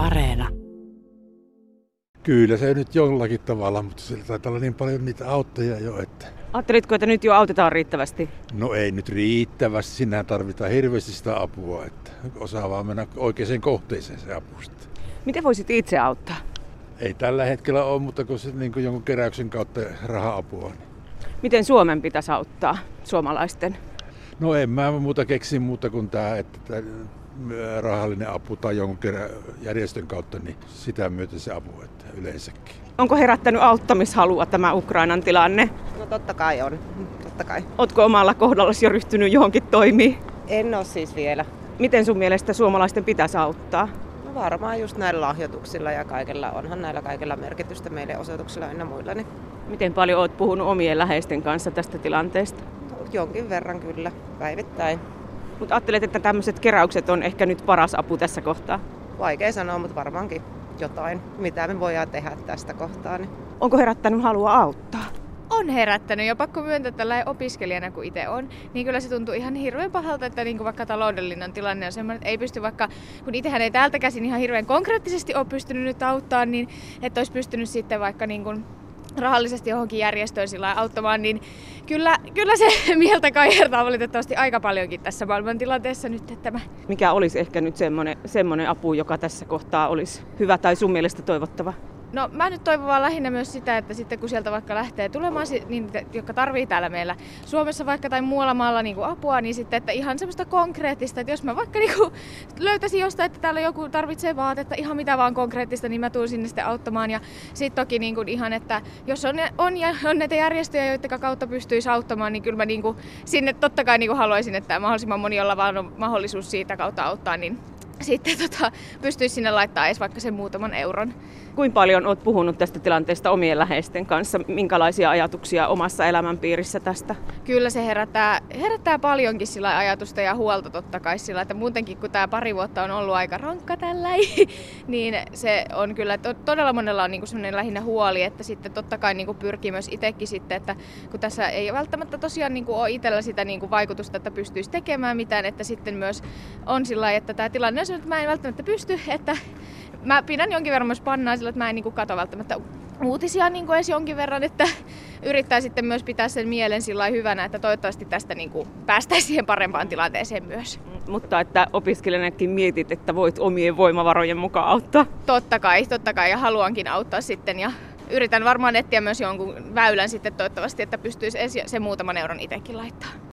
Areena. Kyllä se nyt jollakin tavalla, mutta sillä taitaa olla niin paljon niitä auttajia jo, että... Ajattelitko, että nyt jo autetaan riittävästi? No ei nyt riittävästi, sinä tarvitaan hirveästi sitä apua, että osaa vaan mennä oikeaan kohteeseen se apu sitten. Miten voisit itse auttaa? Ei tällä hetkellä ole, mutta kun se niin kuin jonkun keräyksen kautta raha-apua. Niin... Miten Suomen pitäisi auttaa suomalaisten? No en mä muuta keksi muuta kuin tämä, että rahallinen apu tai jonkun kerran järjestön kautta, niin sitä myötä se apu että yleensäkin. Onko herättänyt auttamishalua tämä Ukrainan tilanne? No totta kai on, totta kai. Oletko omalla kohdallasi jo ryhtynyt johonkin toimiin? En ole siis vielä. Miten sun mielestä suomalaisten pitäisi auttaa? No varmaan just näillä lahjoituksilla ja kaikella, onhan näillä kaikilla merkitystä meille osoituksilla ynnä muilla. Niin Miten paljon olet puhunut omien läheisten kanssa tästä tilanteesta? jonkin verran kyllä, päivittäin. Mutta ajattelet, että tämmöiset keräykset on ehkä nyt paras apu tässä kohtaa? Vaikea sanoa, mutta varmaankin jotain, mitä me voidaan tehdä tästä kohtaa. Niin. Onko herättänyt halua auttaa? on herättänyt ja pakko myöntää tällä opiskelijana kuin itse on, niin kyllä se tuntuu ihan hirveän pahalta, että niin kuin vaikka taloudellinen tilanne on semmoinen, että ei pysty vaikka, kun itsehän ei täältä käsin ihan hirveän konkreettisesti ole pystynyt nyt auttaa, niin että olisi pystynyt sitten vaikka niin kuin rahallisesti johonkin järjestöön sillä auttamaan, niin kyllä, kyllä se mieltä kaihertaa valitettavasti aika paljonkin tässä maailmantilanteessa nyt. Että mä... Mikä olisi ehkä nyt semmoinen, semmoinen apu, joka tässä kohtaa olisi hyvä tai sun mielestä toivottava? No mä nyt toivon vaan lähinnä myös sitä, että sitten kun sieltä vaikka lähtee tulemaan, niin jotka tarvii täällä meillä Suomessa vaikka tai muualla maalla niin kuin apua, niin sitten että ihan semmoista konkreettista, että jos mä vaikka niin löytäisin jostain, että täällä joku tarvitsee vaatetta, ihan mitä vaan konkreettista, niin mä tuun sinne sitten auttamaan. Ja sitten toki niin kuin ihan, että jos on, on, ja on näitä järjestöjä, joiden kautta pystyisi auttamaan, niin kyllä mä niin kuin sinne totta kai niin kuin haluaisin, että mahdollisimman moni, olla vaan on mahdollisuus siitä kautta auttaa, niin sitten tota, pystyisi sinne laittaa edes vaikka sen muutaman euron. Kuinka paljon olet puhunut tästä tilanteesta omien läheisten kanssa? Minkälaisia ajatuksia omassa elämänpiirissä tästä? Kyllä se herättää, herättää paljonkin sillä ajatusta ja huolta totta kai sillä, että muutenkin kun tämä pari vuotta on ollut aika rankka tällä, niin se on kyllä, to, todella monella on niinku sellainen lähinnä huoli, että sitten totta kai niinku pyrkii myös itsekin sitten, että kun tässä ei välttämättä tosiaan niinku ole itsellä sitä niinku vaikutusta, että pystyisi tekemään mitään, että sitten myös on sillä että tämä tilanne on sellainen, että mä en välttämättä pysty, että mä pidän jonkin verran myös pannaa sillä, että mä en niin kuin kato välttämättä uutisia niin kuin edes jonkin verran, että yrittää sitten myös pitää sen mielen sillä hyvänä, että toivottavasti tästä niin kuin päästäisiin siihen parempaan tilanteeseen myös. Mutta että opiskelijanakin mietit, että voit omien voimavarojen mukaan auttaa? Totta kai, totta kai ja haluankin auttaa sitten ja yritän varmaan etsiä myös jonkun väylän sitten toivottavasti, että pystyisi se muutaman euron itsekin laittaa.